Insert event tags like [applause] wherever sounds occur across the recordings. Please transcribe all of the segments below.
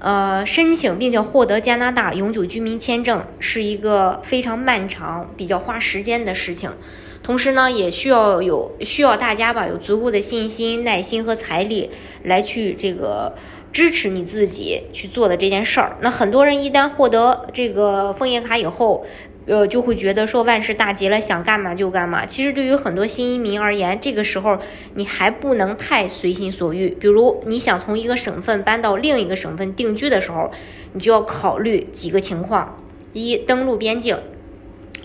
呃，申请并且获得加拿大永久居民签证是一个非常漫长、比较花时间的事情。同时呢，也需要有需要大家吧有足够的信心、耐心和财力来去这个支持你自己去做的这件事儿。那很多人一旦获得这个枫叶卡以后，呃，就会觉得说万事大吉了，想干嘛就干嘛。其实对于很多新移民而言，这个时候你还不能太随心所欲。比如你想从一个省份搬到另一个省份定居的时候，你就要考虑几个情况：一、登陆边境，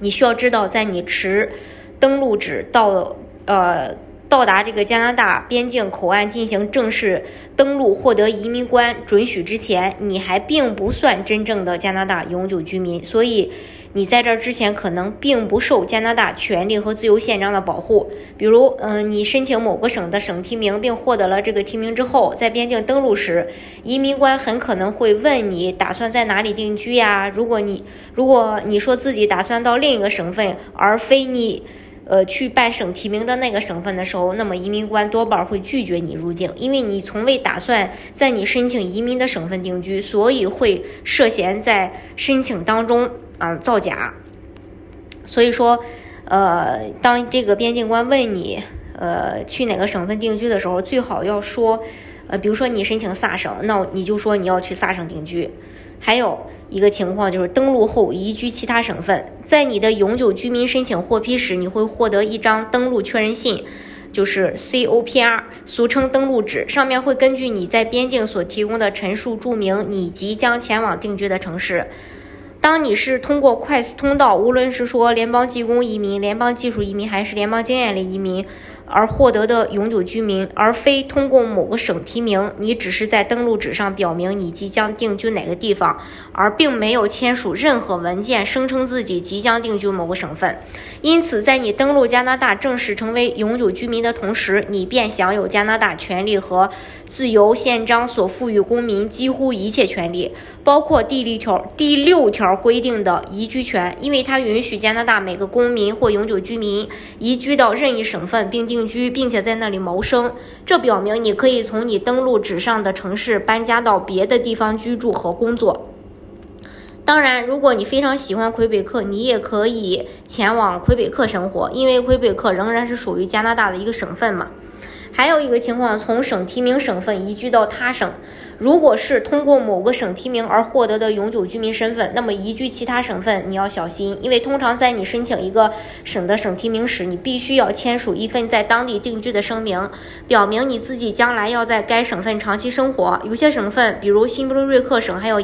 你需要知道，在你持登陆纸到呃到达这个加拿大边境口岸进行正式登陆，获得移民官准许之前，你还并不算真正的加拿大永久居民，所以。你在这之前可能并不受加拿大权利和自由宪章的保护，比如，嗯，你申请某个省的省提名并获得了这个提名之后，在边境登陆时，移民官很可能会问你打算在哪里定居呀？如果你如果你说自己打算到另一个省份，而非你，呃，去办省提名的那个省份的时候，那么移民官多半会拒绝你入境，因为你从未打算在你申请移民的省份定居，所以会涉嫌在申请当中。啊，造假。所以说，呃，当这个边境官问你，呃，去哪个省份定居的时候，最好要说，呃，比如说你申请萨省，那你就说你要去萨省定居。还有一个情况就是登陆后移居其他省份，在你的永久居民申请获批时，你会获得一张登陆确认信，就是 COPR，俗称登陆纸，上面会根据你在边境所提供的陈述注明你即将前往定居的城市。当你是通过快速通道，无论是说联邦技工移民、联邦技术移民，还是联邦经验类移民。而获得的永久居民，而非通过某个省提名，你只是在登录纸上表明你即将定居哪个地方，而并没有签署任何文件声称自己即将定居某个省份。因此，在你登陆加拿大正式成为永久居民的同时，你便享有加拿大权利和自由宪章所赋予公民几乎一切权利，包括第六条第六条规定的移居权，因为它允许加拿大每个公民或永久居民移居到任意省份并定。定居，并且在那里谋生，这表明你可以从你登录纸上的城市搬家到别的地方居住和工作。当然，如果你非常喜欢魁北克，你也可以前往魁北克生活，因为魁北克仍然是属于加拿大的一个省份嘛。还有一个情况，从省提名省份移居到他省，如果是通过某个省提名而获得的永久居民身份，那么移居其他省份你要小心，因为通常在你申请一个省的省提名时，你必须要签署一份在当地定居的声明，表明你自己将来要在该省份长期生活。有些省份，比如新布伦瑞克省，还有。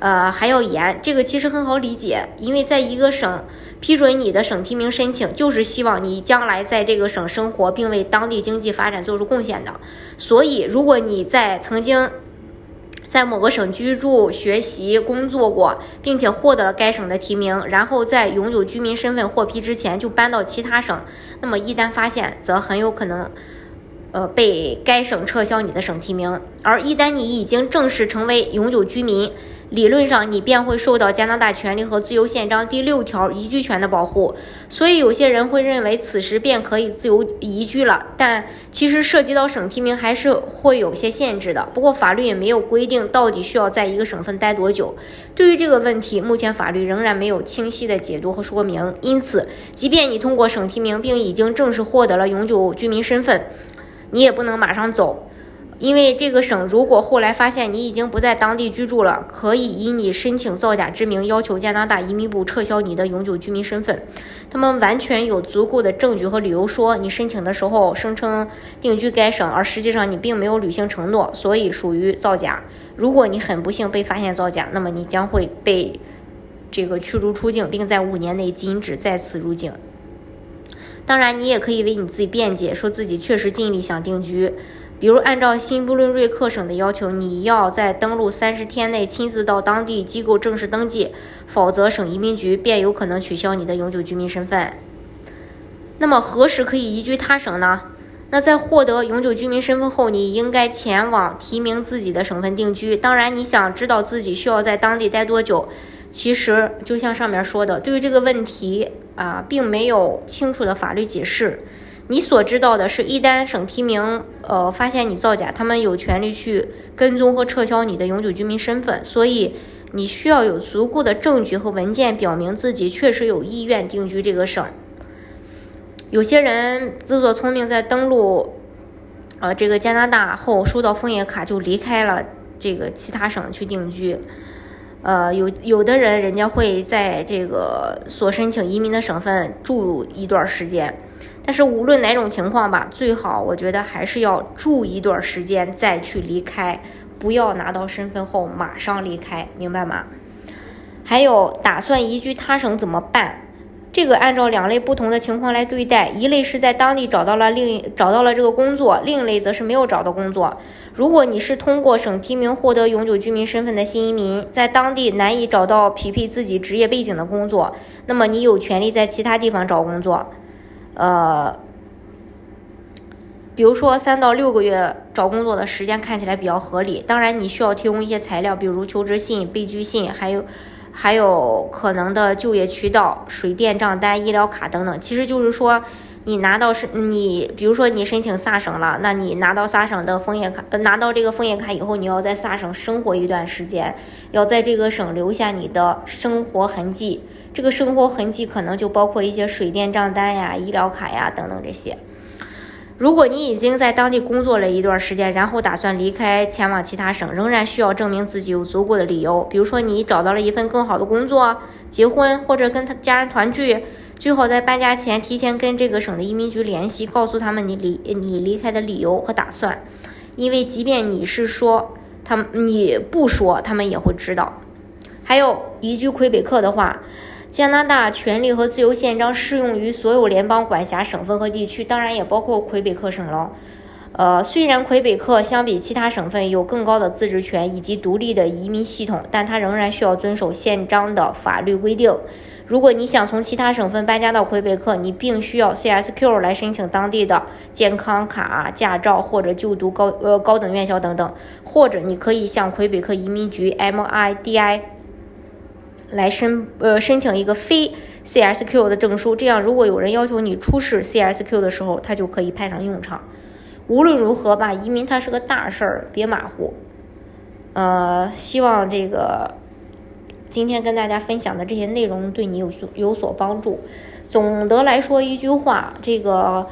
呃，还要严，这个其实很好理解，因为在一个省批准你的省提名申请，就是希望你将来在这个省生活，并为当地经济发展做出贡献的。所以，如果你在曾经 [laughs] 在某个省居住、学习、工作过，并且获得了该省的提名，然后在永久居民身份获批之前就搬到其他省，那么一旦发现，则很有可能。呃，被该省撤销你的省提名，而一旦你已经正式成为永久居民，理论上你便会受到加拿大权利和自由宪章第六条移居权的保护。所以有些人会认为此时便可以自由移居了，但其实涉及到省提名还是会有些限制的。不过法律也没有规定到底需要在一个省份待多久。对于这个问题，目前法律仍然没有清晰的解读和说明。因此，即便你通过省提名并已经正式获得了永久居民身份，你也不能马上走，因为这个省如果后来发现你已经不在当地居住了，可以以你申请造假之名要求加拿大移民部撤销你的永久居民身份。他们完全有足够的证据和理由说你申请的时候声称定居该省，而实际上你并没有履行承诺，所以属于造假。如果你很不幸被发现造假，那么你将会被这个驱逐出境，并在五年内禁止再次入境。当然，你也可以为你自己辩解，说自己确实尽力想定居，比如按照新不伦瑞克省的要求，你要在登陆三十天内亲自到当地机构正式登记，否则省移民局便有可能取消你的永久居民身份。那么何时可以移居他省呢？那在获得永久居民身份后，你应该前往提名自己的省份定居。当然，你想知道自己需要在当地待多久，其实就像上面说的，对于这个问题啊，并没有清楚的法律解释。你所知道的是，一旦省提名呃发现你造假，他们有权利去跟踪和撤销你的永久居民身份。所以，你需要有足够的证据和文件表明自己确实有意愿定居这个省。有些人自作聪明，在登陆，呃，这个加拿大后收到枫叶卡就离开了这个其他省去定居，呃，有有的人人家会在这个所申请移民的省份住一段时间，但是无论哪种情况吧，最好我觉得还是要住一段时间再去离开，不要拿到身份后马上离开，明白吗？还有打算移居他省怎么办？这个按照两类不同的情况来对待，一类是在当地找到了另找到了这个工作，另一类则是没有找到工作。如果你是通过省提名获得永久居民身份的新移民，在当地难以找到匹配自己职业背景的工作，那么你有权利在其他地方找工作。呃，比如说三到六个月找工作的时间看起来比较合理。当然，你需要提供一些材料，比如求职信、被拒信，还有。还有可能的就业渠道、水电账单、医疗卡等等，其实就是说，你拿到是，你比如说你申请萨省了，那你拿到萨省的枫叶卡，拿到这个枫叶卡以后，你要在萨省生活一段时间，要在这个省留下你的生活痕迹。这个生活痕迹可能就包括一些水电账单呀、医疗卡呀等等这些。如果你已经在当地工作了一段时间，然后打算离开前往其他省，仍然需要证明自己有足够的理由。比如说，你找到了一份更好的工作、结婚或者跟他家人团聚，最好在搬家前提前跟这个省的移民局联系，告诉他们你离你离开的理由和打算。因为即便你是说他们你不说，他们也会知道。还有移居魁北克的话。加拿大权利和自由宪章适用于所有联邦管辖省份和地区，当然也包括魁北克省了。呃，虽然魁北克相比其他省份有更高的自治权以及独立的移民系统，但它仍然需要遵守宪章的法律规定。如果你想从其他省份搬家到魁北克，你并需要 CSQ 来申请当地的健康卡、驾照或者就读高呃高等院校等等，或者你可以向魁北克移民局 MIDI。来申呃申请一个非 CSQ 的证书，这样如果有人要求你出示 CSQ 的时候，它就可以派上用场。无论如何吧，移民它是个大事儿，别马虎。呃，希望这个今天跟大家分享的这些内容对你有所有所帮助。总的来说一句话，这个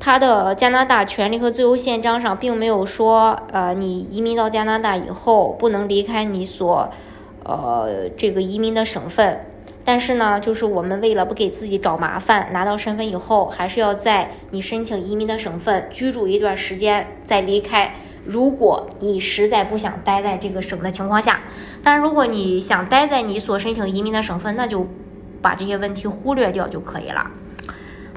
他的加拿大权利和自由宪章上并没有说，呃，你移民到加拿大以后不能离开你所。呃，这个移民的省份，但是呢，就是我们为了不给自己找麻烦，拿到身份以后，还是要在你申请移民的省份居住一段时间再离开。如果你实在不想待在这个省的情况下，但如果你想待在你所申请移民的省份，那就把这些问题忽略掉就可以了。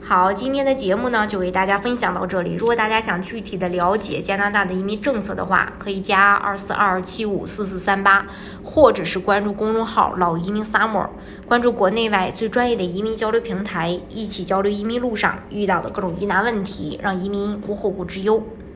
好，今天的节目呢就给大家分享到这里。如果大家想具体的了解加拿大的移民政策的话，可以加二四二七五四四三八，或者是关注公众号“老移民 summer”，关注国内外最专业的移民交流平台，一起交流移民路上遇到的各种疑难问题，让移民无后顾之忧。